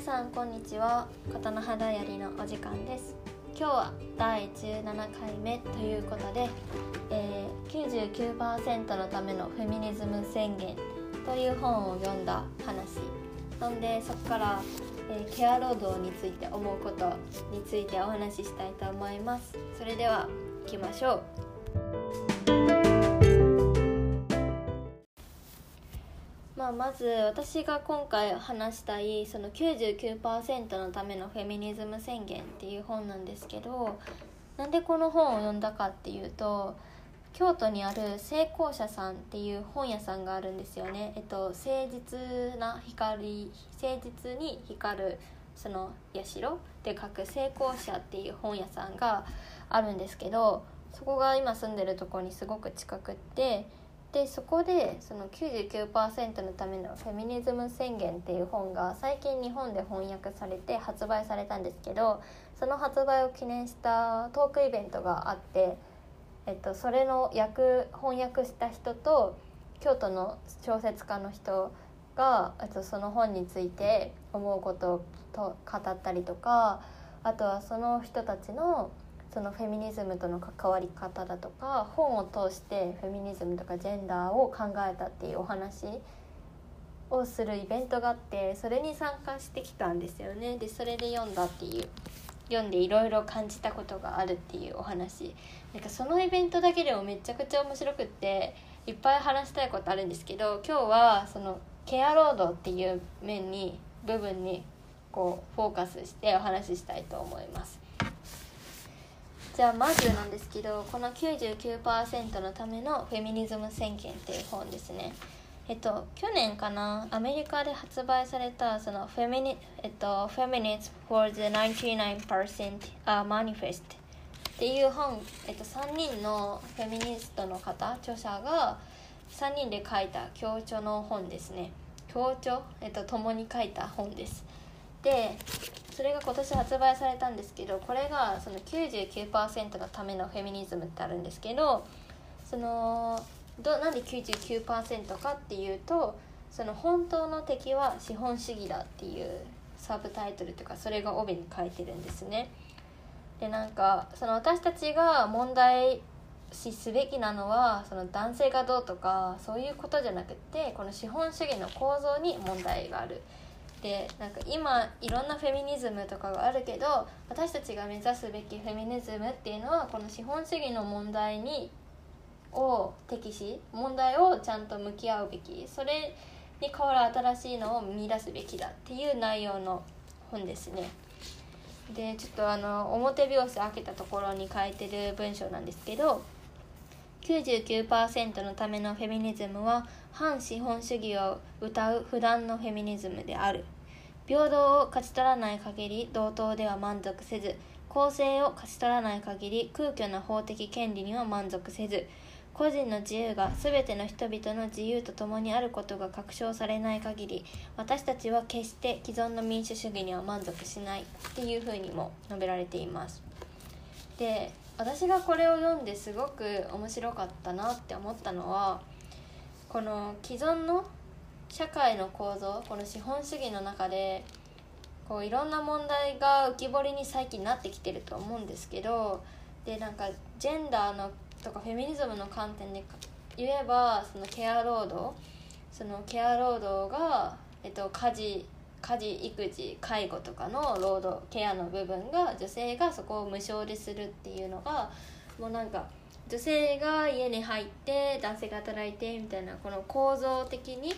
皆さんこんにちは。琴の肌やりのお時間です。今日は第17回目ということで、えー、99%のためのフェミニズム宣言という本を読んだ話。ほんでそこから、えー、ケア労働について思うことについてお話ししたいと思います。それでは行きましょう。まず私が今回話したいその99%のためのフェミニズム宣言っていう本なんですけどなんでこの本を読んだかっていうと京都にある成功者さんっていう本屋さんがあるんですよね。えっと、誠実な光誠実に光るその社で書く成功者っていう本屋さんがあるんですけどそこが今住んでるとこにすごく近くってでそこでその99%のためのフェミニズム宣言っていう本が最近日本で翻訳されて発売されたんですけどその発売を記念したトークイベントがあって、えっと、それの訳翻訳した人と京都の小説家の人が、えっと、その本について思うことをと語ったりとかあとはその人たちのそのフェミニズムとの関わり方だとか本を通してフェミニズムとかジェンダーを考えたっていうお話をするイベントがあってそれに参加してきたんですよねでそれで読んだっていう読んでいろいろ感じたことがあるっていうお話なんかそのイベントだけでもめちゃくちゃ面白くっていっぱい話したいことあるんですけど今日はそのケア労働っていう面に部分にこうフォーカスしてお話ししたいと思います。じゃあまずなんですけどこの99%のためのフェミニズム宣言っていう本ですね。えっと去年かなアメリカで発売されたそのフェミニえっと Feminists for the 99% Manifest っていう本、えっと、3人のフェミニストの方著者が3人で書いた協調の本ですね。協調、えっと、共に書いた本です。でそれが今年発売されたんですけどこれがその99%のためのフェミニズムってあるんですけどそのどなんで99%かっていうとその本当の敵は資本主義だっていうサブタイトルとかそれが帯に書いてるんですね。でなんかその私たちが問題視すべきなのはその男性がどうとかそういうことじゃなくてこの資本主義の構造に問題がある。でなんか今いろんなフェミニズムとかがあるけど私たちが目指すべきフェミニズムっていうのはこの資本主義の問題にを敵視問題をちゃんと向き合うべきそれに代わる新しいのを見出すべきだっていう内容の本ですね。でちょっとあの表拍子開けたところに書いてる文章なんですけど99%のためのフェミニズムは反資本主義を謳う普段のフェミニズムである。平等を勝ち取らない限り同等では満足せず公正を勝ち取らない限り空虚な法的権利には満足せず個人の自由が全ての人々の自由とともにあることが確証されない限り私たちは決して既存の民主主義には満足しない。っていうふうにも述べられています。で私がこれを読んですごく面白かったなって思ったのはこの既存の社会の構造この資本主義の中でこういろんな問題が浮き彫りに最近なってきてると思うんですけどでなんかジェンダーのとかフェミニズムの観点で言えばそのケア労働そのケア労働が、えっと、家事家事育児介護とかの労働ケアの部分が女性がそこを無償でするっていうのがもうなんか女性が家に入って男性が働いてみたいなこの構造的に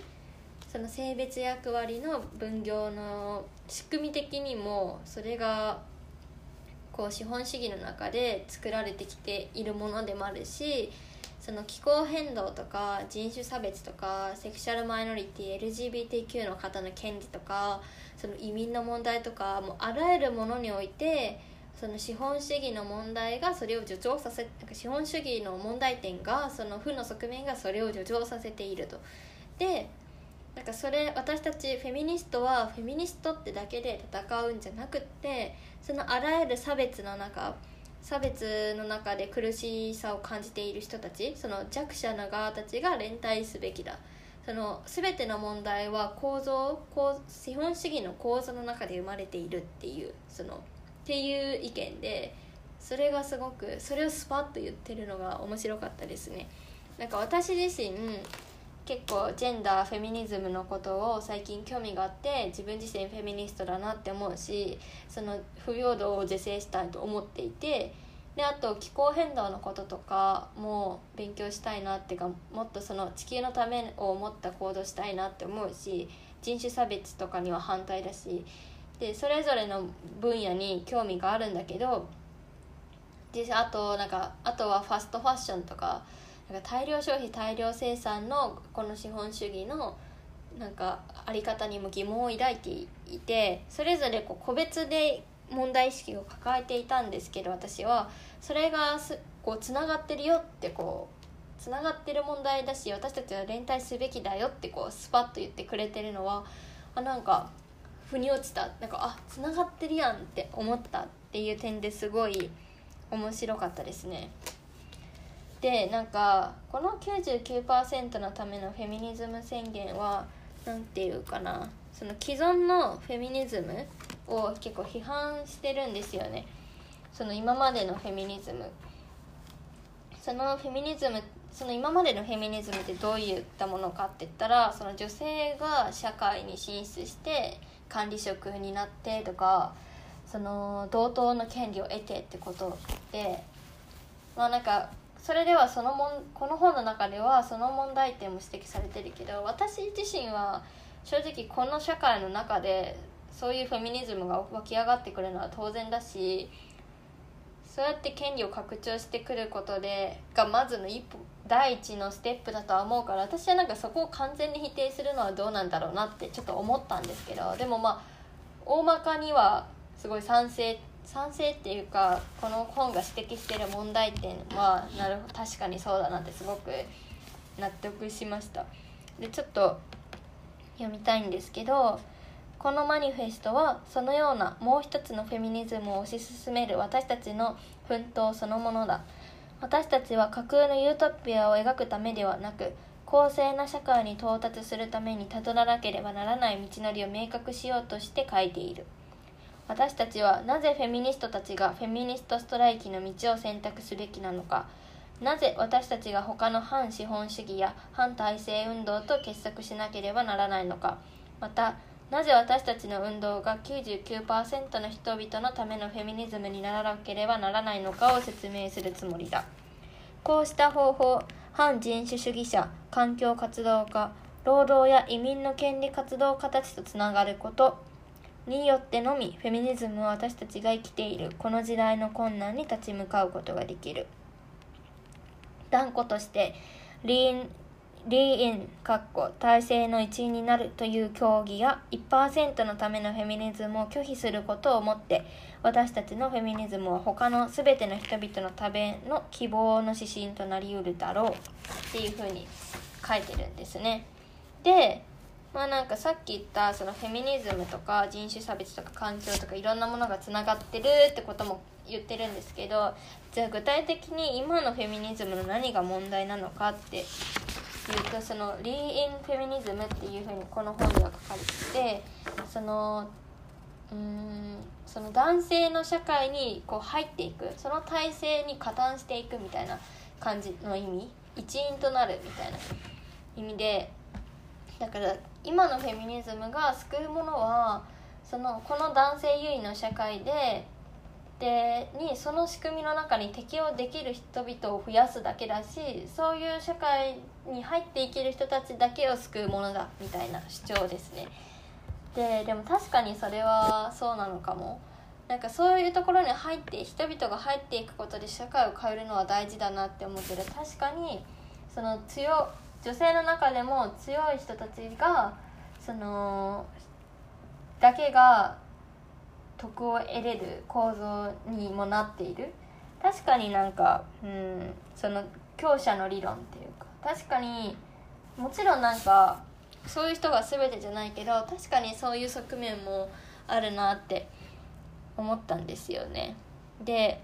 その性別役割の分業の仕組み的にもそれがこう資本主義の中で作られてきているものでもあるしその気候変動とか人種差別とかセクシャルマイノリティ LGBTQ の方の権利とかその移民の問題とかもうあらゆるものにおいてその資本主義の問題がそれを助長させなんか資本主義の問題点がその負の側面がそれを助長させていると。でなんかそれ私たちフェミニストはフェミニストってだけで戦うんじゃなくってそのあらゆる差別の中差別の中で苦しさを感じている人たちその弱者の側たちが連帯すべきだ。その全ての問題は構造構資本主義の構造の中で生まれているっていうそのっていう意見でそれがすごくそれをスパッと言ってるのが面白かったですね。なんか私自身結構ジェンダーフェミニズムのことを最近興味があって自分自身フェミニストだなって思うしその不平等を是正したいと思っていてであと気候変動のこととかも勉強したいなっていうかもっとその地球のためを思った行動したいなって思うし人種差別とかには反対だしでそれぞれの分野に興味があるんだけどであとなんかあとはファストファッションとかなんか大量消費大量生産のこの資本主義のなんかあり方にも疑問を抱いていてそれぞれこう個別で問題意識を抱えていたんですけど私はそれがすこうつながってるよってこうつながってる問題だし私たちは連帯すべきだよってこうスパッと言ってくれてるのはあなんか腑に落ちたなんかあつながってるやんって思ったっていう点ですごい面白かったですね。でなんかこの99%のためのフェミニズム宣言は何て言うかなその既存のフェミニズムを結構批判してるんですよね。その今までのフェミニズム。そのフェミニズムその今までのフェミニズムってどういったものかって言ったらその女性が社会に進出して管理職になってとかその同等の権利を得てってことでまあなんかそれではそのもんこの本の中ではその問題点も指摘されてるけど私自身は正直この社会の中でそういうフェミニズムが湧き上がってくるのは当然だしそうやって権利を拡張してくることでがまずの一歩第一のステップだとは思うから私はなんかそこを完全に否定するのはどうなんだろうなってちょっと思ったんですけどでもまあ大まかにはすごい賛成賛成っていうかこの本が指摘してる問題点はなるほど確かにそうだなってすごく納得しました。でちょっと読みたいんですけどこのマニフェストはそのようなもう一つのフェミニズムを推し進める私たちの奮闘そのものだ。私たちは架空のユートピアを描くためではなく公正な社会に到達するためにたどらなければならない道のりを明確しようとして書いている。私たちはなぜフェミニストたちがフェミニストストライキの道を選択すべきなのか。なぜ私たちが他の反資本主義や反体制運動と結束しなければならないのか。またなぜ私たちの運動が99%の人々のためのフェミニズムにならなければならないのかを説明するつもりだ。こうした方法反人種主義者環境活動家労働や移民の権利活動家たちとつながること。によってのみフェミニズムは私たちが生きているこの時代の困難に立ち向かうことができる断固としてリーンリーイン体制の一員になるという競技や1%のためのフェミニズムを拒否することをもって私たちのフェミニズムは他の全ての人々のための希望の指針となりうるだろうっていうふうに書いてるんですね。でまあなんかさっき言ったそのフェミニズムとか人種差別とか環境とかいろんなものがつながってるってことも言ってるんですけどじゃあ具体的に今のフェミニズムの何が問題なのかっていうとそのリー・イン・フェミニズムっていうふうにこの本では書かれててそのうーんその男性の社会にこう入っていくその体制に加担していくみたいな感じの意味一員となるみたいな意味でだから今のフェミニズムが救うものはそのこの男性優位の社会ででにその仕組みの中に適応できる人々を増やすだけだしそういう社会に入っていける人たちだけを救うものだみたいな主張ですね。ででも確かにそれはそうなのかも。なんかそういうところに入って人々が入っていくことで社会を変えるのは大事だなって思うけど確かにその強女性の中でも強い人たちがそのだけが得を得れる構造にもなっている。確かになんか、うん、その強者の理論っていうか。確かにもちろんなんかそういう人が全てじゃないけど確かにそういう側面もあるなって思ったんですよね。で、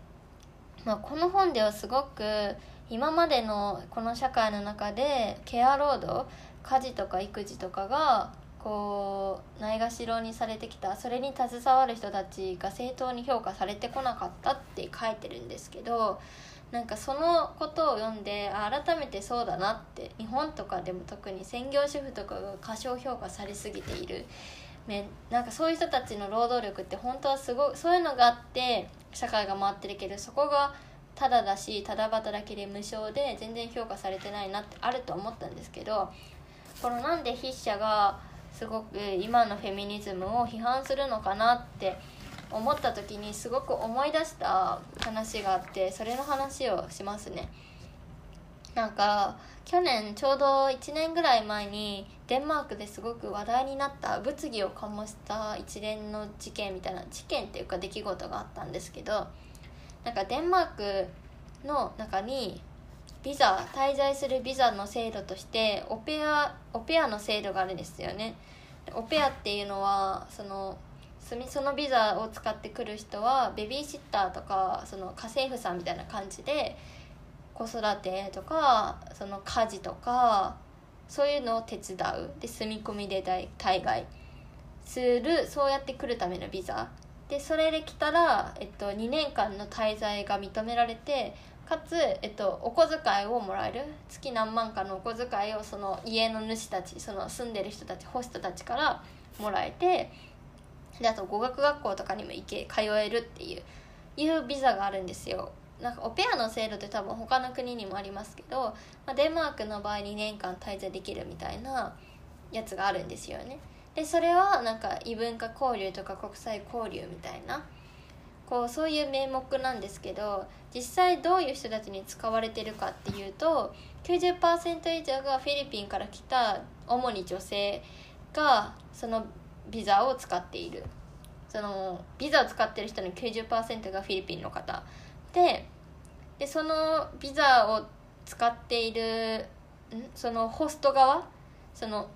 まあ、この本ではすごく今までのこの社会の中でケア労働家事とか育児とかがこうないがしろにされてきたそれに携わる人たちが正当に評価されてこなかったって書いてるんですけどなんかそのことを読んで改めてそうだなって日本とかでも特に専業主婦とかが過小評価されすぎている。なんかそういう人たちの労働力って本当はすごいそういうのがあって社会が回ってるけどそこがただだしただ働きで無償で全然評価されてないなってあると思ったんですけどこのなんで筆者がすごく今のフェミニズムを批判するのかなって思った時にすごく思い出した話があってそれの話をしますね。なんか去年ちょうど1年ぐらい前にデンマークですごく話題になった物議を醸した一連の事件みたいな事件っていうか出来事があったんですけどなんかデンマークの中にビザ滞在するビザの制度としてオペアオペアの制度があるんですよね。オペアっていうのはそのそのビザを使ってくる人はベビーシッターとかその家政婦さんみたいな感じで子育てとかその家事とかそういうのを手伝う。で住み込みで大概。するそうやって来るためのビザ。でそれで来たら、えっと、2年間の滞在が認められてかつ、えっと、お小遣いをもらえる月何万かのお小遣いをその家の主たちその住んでる人たちホストたちからもらえてであと語学学校とかにも行け通えるっていういうビザがあるんですよ。なんかオペアの制度って多分他の国にもありますけど、まあ、デンマークの場合2年間滞在できるみたいなやつがあるんですよね。でそれはなんか異文化交流とか国際交流みたいな？こうそういう名目なんですけど実際どういう人たちに使われてるかっていうと90%以上がフィリピンから来た主に女性がそのビザを使っている。そのビザを使ってる人の90%がフィリピンの方。ででそのビザを使っているそのホスト側？その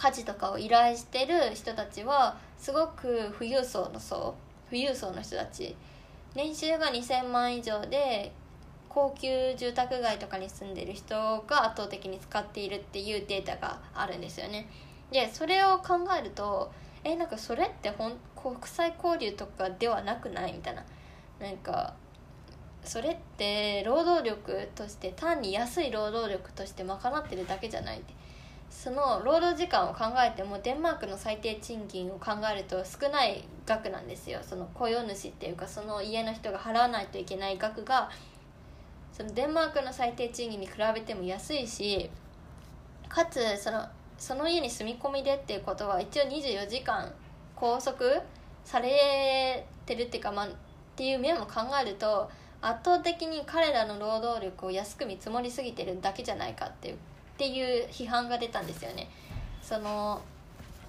家事とかを依頼してる人たちはすごく富裕層の層富裕層の人たち。年収が2000万以上で高級住宅街とかに住んでる人が圧倒的に使っているっていうデータがあるんですよね。でそれを考えるとえなんかそれってほん国際交流とかではなくない？みたいな。なんかそれって労働力として単に安い労働力として賄ってるだけじゃない？その労働時間を考えてもデンマークの最低賃金を考えると少ない額なんですよ。その雇用主っていうかその家の人が払わないといけない額が。そのデンマークの最低賃金に比べても安いしかつそのその家に住み込みでっていうことは一応24時間拘束されてるっていうかまっていう面も考えると圧倒的に彼らの労働力を安く見積もりすぎてるだけじゃないかっていうっていう批判が出たんですよね。その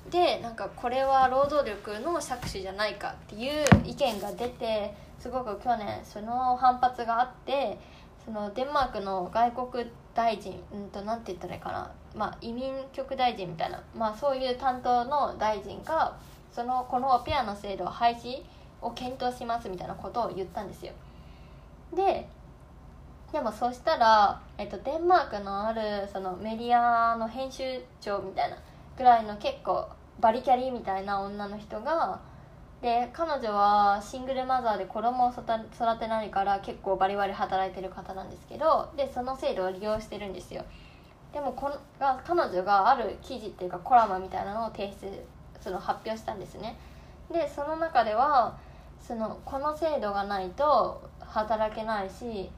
でなんかこれは労働力の搾取じゃないかっていう意見が出てすごく去年その反発があってそのデンマークの外国大臣うんと何て言ったらいいかな、まあ、移民局大臣みたいな、まあ、そういう担当の大臣がそのこのペアの制度廃止を検討しますみたいなことを言ったんですよ。ででもそしたら、えっと、デンマークのあるそのメディアの編集長みたいなぐらいの結構バリキャリーみたいな女の人がで彼女はシングルマザーで子供を育てないから結構バリバリ働いてる方なんですけどでその制度を利用してるんですよ。でもこのが彼女がある記事っていうかコラムみたいなのを提出その発表したんですね。でその中ではそのこの制度がないと働けないし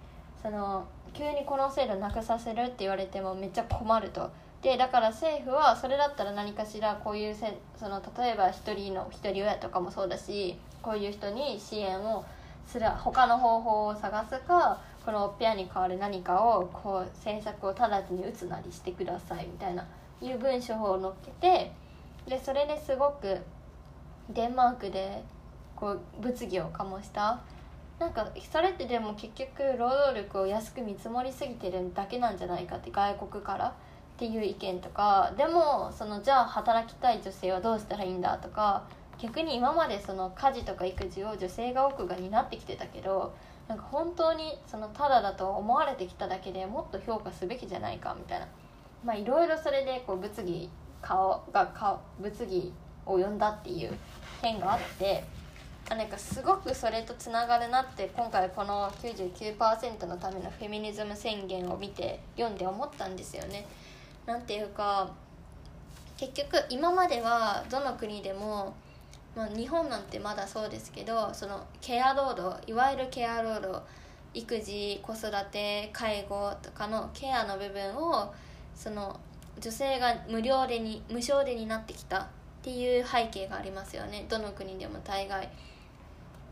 その急にこの制度なくさせるって言われてもめっちゃ困ると。でだから政府はそれだったら何かしらこういうせその例えば一人の一人親とかもそうだしこういう人に支援をする他の方法を探すかこのペアに代わる何かをこう政策を直ちに打つなりしてくださいみたいないう文章を載っけてでそれですごくデンマークでこう物議を醸したなんかそれってでも結局労働力を安く見積もりすぎてるだけなんじゃないかって外国からっていう意見とかでもそのじゃあ働きたい女性はどうしたらいいんだとか逆に今までその家事とか育児を女性が多くが担ってきてたけどなんか本当にそのただだと思われてきただけでもっと評価すべきじゃないかみたいな。まあいろいろそれでこう物議顔が顔物議を呼んだっていう点があってなんかすごくそれとつながるなって今回この99%のためのフェミニズム宣言を見て読んで思ったんですよね。なんていうか結局今まではどの国でも、まあ、日本なんてまだそうですけどそのケア労働いわゆるケア労働育児子育て介護とかのケアの部分をその女性が無料でに無償でになってきたっていう背景がありますよねどの国でも大概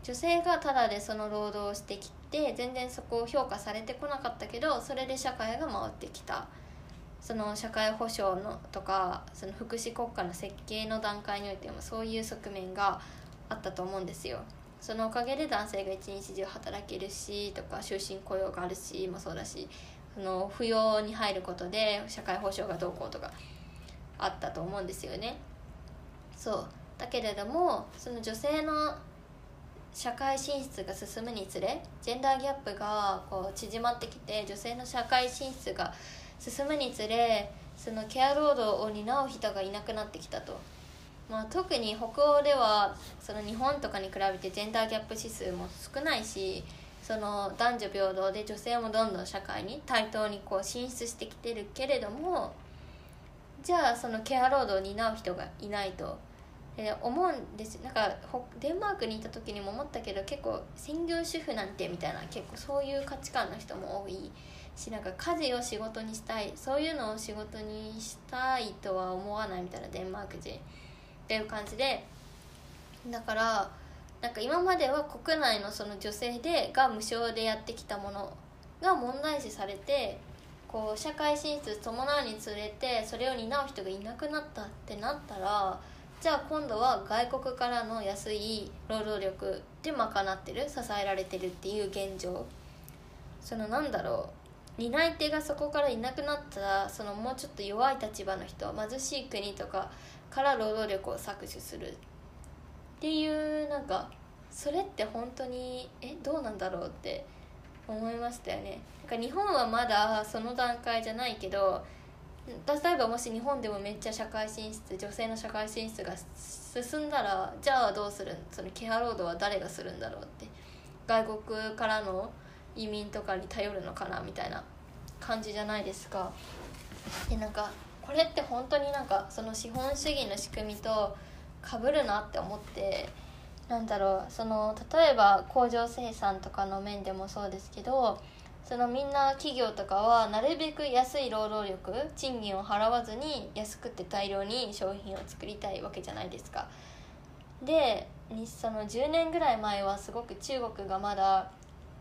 女性がただでその労働をしてきて全然そこを評価されてこなかったけどそれで社会が回ってきた。その社会保障のとかその福祉国家の設計の段階においてもそういう側面があったと思うんですよ。そのおかげで男性が一日中働けるしとか終身雇用があるしもそうだしその扶養に入ることで社会保障がどうこうとかあったと思うんですよね。そう。だけれどもその女性の社会進出が進むにつれジェンダーギャップがこう縮まってきて女性の社会進出が進むにつれそのケア労働を担う人がいなくなってきたと、まあ、特に北欧ではその日本とかに比べてジェンダーギャップ指数も少ないしその男女平等で女性もどんどん社会に対等にこう進出してきてるけれどもじゃあそのケア労働を担う人がいないと。で思うんですなんかデンマークにいた時にも思ったけど結構専業主婦なんてみたいな結構そういう価値観の人も多いしなんか家事を仕事にしたいそういうのを仕事にしたいとは思わないみたいなデンマーク人っていう感じでだからなんか今までは国内のその女性でが無償でやってきたものが問題視されてこう社会進出伴うにつれてそれを担う人がいなくなったってなったらじゃあ今度は外国からの安い労働力で賄ってる支えられてるっていう現状。そのなんだろう。担い手がそこからいなくなったらそのもうちょっと弱い立場の人貧しい国とかから労働力を搾取するっていうなんかそれって本当にえどうなんだろうって思いましたよね。なんか日本はまだその段階じゃないけど例えばもし日本でもめっちゃ社会進出女性の社会進出が進んだらじゃあどうするそのケア労働は誰がするんだろうって。外国からの移民とかに頼るのかなみたいな感じじゃないですか。でなんかこれって本当になんかその資本主義の仕組みとかぶるなって思ってなんだろうその例えば工場生産とかの面でもそうですけどそのみんな企業とかはなるべく安い労働力賃金を払わずに安くて大量に商品を作りたいわけじゃないですか。でその10年ぐらい前はすごく中国がまだ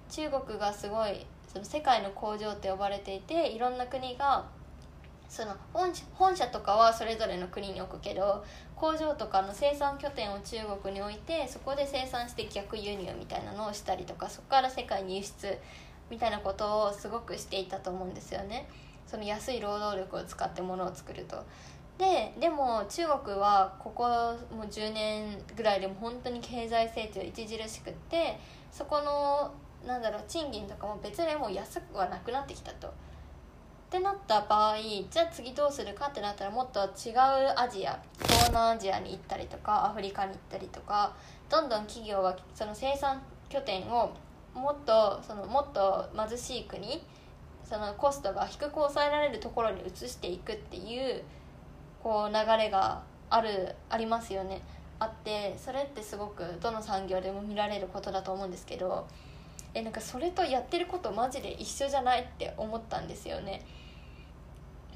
中国がすごいその世界の工場って呼ばれていていろんな国がその本社本社とかはそれぞれの国に置くけど工場とかの生産拠点を中国に置いてそこで生産して逆輸入みたいなのをしたりとかそこから世界に輸出みたいなことをすごくしていたと思うんですよねその安い労働力を使って物を作るとででも中国はここもう10年ぐらいでも本当に経済成長著しくってそこのなんだろう賃金とかも別でもう安くはなくなってきたと。ってなった場合じゃあ次どうするかってなったらもっと違うアジア東南アジアに行ったりとかアフリカに行ったりとかどんどん企業がその生産拠点をもっとそのもっと貧しい国そのコストが低く抑えられるところに移していくっていうこう流れがあるありますよね。あってそれってすごくどの産業でも見られることだと思うんですけどえなんかそれとやってることマジで一緒じゃないって思ったんですよね。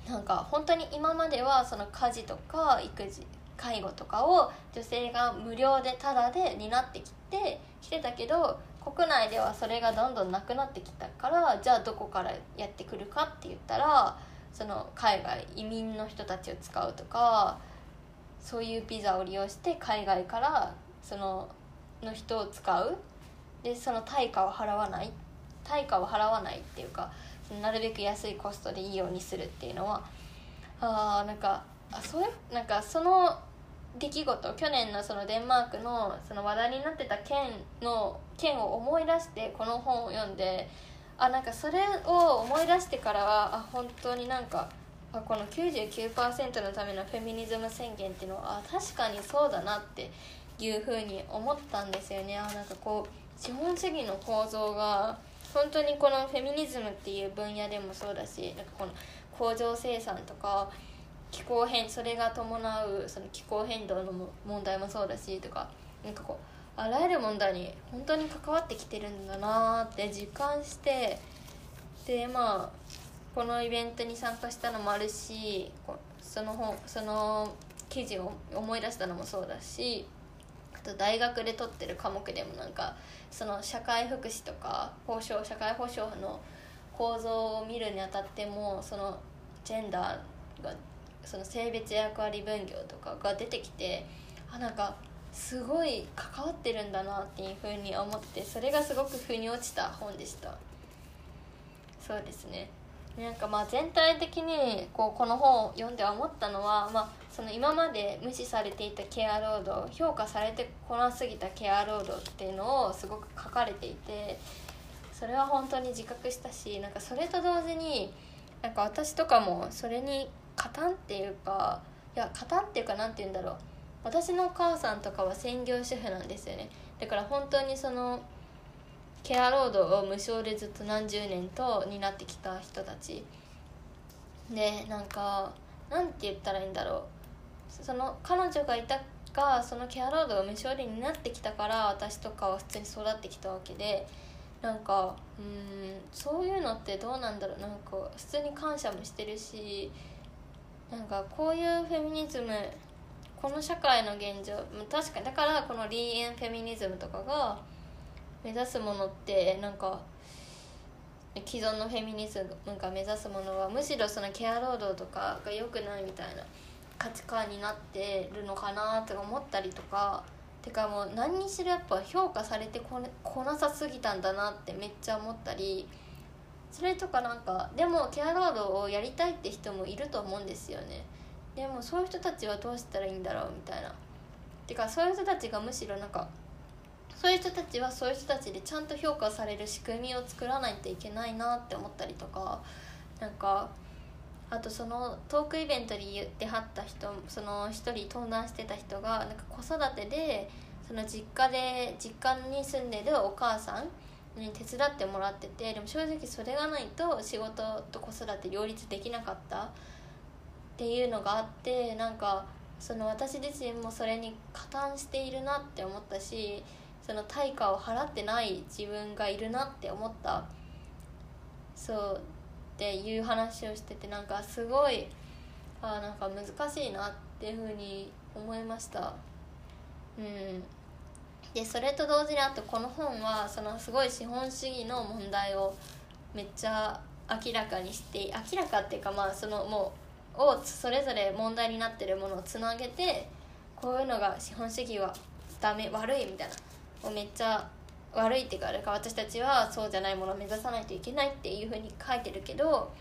なんか本当に今まではその家事とか育児介護とかを女性が無料でタダで担ってきてきてたけど国内ではそれがどんどんなくなってきたからじゃあどこからやってくるかって言ったらその海外移民の人たちを使うとかそういうビザを利用して海外からそのの人を使う。でその対価を払わない。対価を払わないっていうかなるべく安いコストでいいようにするっていうのはあなんかあそれなんかその出来事去年のそのデンマークのその話題になってた件の件を思い出してこの本を読んであなんかそれを思い出してからはあ本当になんかあこの99%のためのフェミニズム宣言っていうのはあ確かにそうだなっていうふうに思ったんですよね。あなんかこう資本主義の構造が本当にこのフェミニズムっていう分野でもそうだしなんかこの工場生産とか気候変それが伴うその気候変動の問題もそうだしとかなんかこうあらゆる問題に本当に関わってきてるんだなって実感してでまあこのイベントに参加したのもあるしその本その記事を思い出したのもそうだしあと大学で取ってる科目でもなんかその社会福祉とか保障社会保障の構造を見るにあたってもそのジェンダーがその性別役割分業とかが出てきてあなんかすごい関わってるんだなっていうふうに思ってそれがすごく腑に落ちた本でした。そうですね。なんかまあ全体的にこうこの本を読んで思ったのは、まあ、その今まで無視されていたケア労働評価されてこなすぎたケア労働っていうのをすごく書かれていてそれは本当に自覚したしなんかそれと同時になんか私とかもそれに加担っていうかいや加担っていうか何て言うんだろう。私のお母さんとかは専業主婦なんですよね。だから本当にそのケア労働を無償でずっと何十年と担ってきた人たち。でなんかなんて言ったらいいんだろう。その彼女がいたがそのケア労働を無償で担ってきたから私とかは普通に育ってきたわけで。なんかうんそういうのってどうなんだろう。なんか普通に感謝もしてるしなんかこういうフェミニズムこの社会の現状確かにだからこのリーエンフェミニズムとかが目指すものってなんか既存のフェミニズムが目指すものはむしろそのケア労働とかが良くないみたいな価値観になってるのかなとか思ったりとかてかもう何にしろやっぱ評価されてここなさすぎたんだなってめっちゃ思ったりそれとかなんかでもケア労働をやりたいって人もいると思うんですよね。でもそういう人たちはどうしたらいいんだろうみたいな。てかそういう人たちがむしろなんかそういう人たちはそういう人たちでちゃんと評価される仕組みを作らないといけないなって思ったりとかなんかあとそのトークイベントに言ってはった人その一人登壇してた人がなんか子育てでその実家で実家に住んでるお母さんに手伝ってもらっててでも正直それがないと仕事と子育て両立できなかったっていうのがあってなんかその私自身もそれに加担しているなって思ったしその対価を払ってない自分がいるなって思ったそうっていう話をしててなんかすごいあなんか難しいなっていうふうに思いました。うん。でそれと同時にあとこの本はそのすごい資本主義の問題をめっちゃ明らかにして明らかっていうかまあそのもうをそれぞれ問題になってるものをつなげてこういうのが資本主義はダメ悪いみたいなをめっちゃ悪いっていうかか私たちはそうじゃないものを目指さないといけないっていうふうに書いてるけど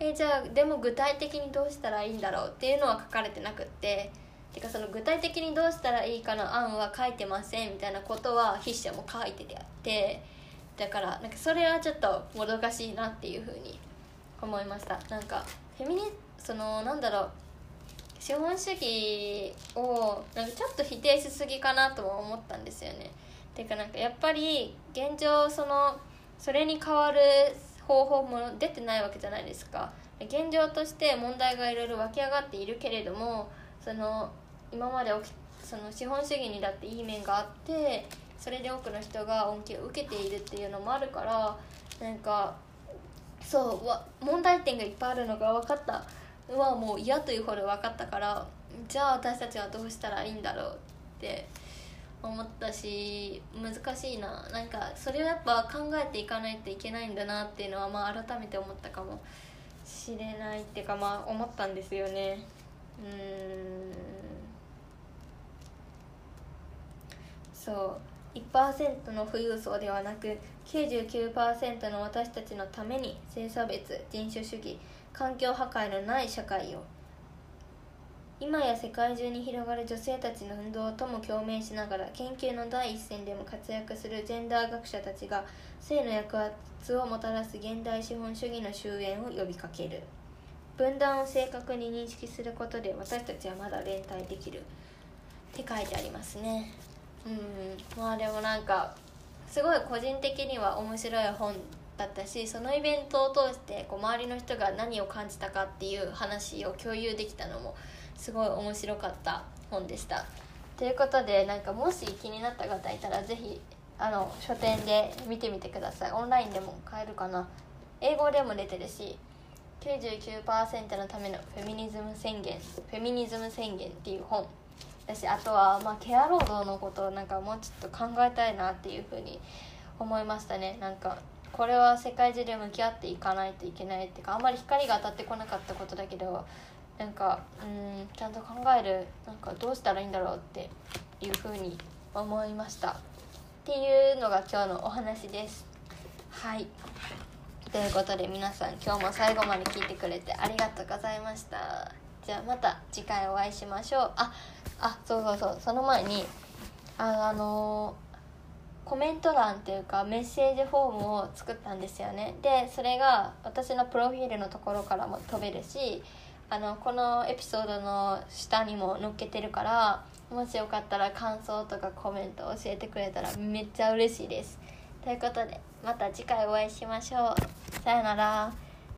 えじゃあでも具体的にどうしたらいいんだろうっていうのは書かれてなくっててかその具体的にどうしたらいいかの案は書いてませんみたいなことは筆者も書いててあってだからなんかそれはちょっともどかしいなっていうふうに思いました。なんかフェミニそのなんだろう資本主義をなんかちょっと否定しすぎかなとは思ったんですよね。ていうかなんかやっぱり現状そのそれに代わる方法も出てないわけじゃないですか。現状として問題がいろいろ湧き上がっているけれどもその今まで起きその資本主義にだっていい面があってそれで多くの人が恩恵を受けているっていうのもあるからなんかそうわ問題点がいっぱいあるのが分かった。はもう嫌というほど分かったからじゃあ私たちはどうしたらいいんだろうって思ったし難しいな。なんかそれをやっぱ考えていかないといけないんだなっていうのはまあ改めて思ったかもしれないっていうかまあ思ったんですよね。うん。そう1%の富裕層ではなく99%の私たちのために性差別人種主義環境破壊のない社会を今や世界中に広がる女性たちの運動とも共鳴しながら研究の第一線でも活躍するジェンダー学者たちが性の抑圧をもたらす現代資本主義の終焉を呼びかける。分断を正確に認識することで私たちはまだ連帯できる。って書いてありますね。うん。まあでもなんかすごい個人的には面白い本だったしそのイベントを通してこう周りの人が何を感じたかっていう話を共有できたのもすごい面白かった本でした。ということでなんかもし気になった方いたら是非あの書店で見てみてください。オンラインでも買えるかな。英語でも出てるし99%のためのフェミニズム宣言フェミニズム宣言っていう本だしあとは、まあ、ケア労働のことをなんかもうちょっと考えたいなっていうふうに思いましたね。なんかこれは世界中で向き合っていかないといけないっていうかあんまり光が当たってこなかったことだけどなんかうんちゃんと考えるなんかどうしたらいいんだろうっていうふうに思いました。っていうのが今日のお話です。はい。ということで皆さん今日も最後まで聞いてくれてありがとうございました。じゃあまた次回お会いしましょう。ああそうそうそう。その前にあのコメント欄っていうかメッセージフォームを作ったんですよね。でそれが私のプロフィールのところからも飛べるしあのこのエピソードの下にも載っけてるからもしよかったら感想とかコメント教えてくれたらめっちゃ嬉しいです。ということでまた次回お会いしましょう。さよなら。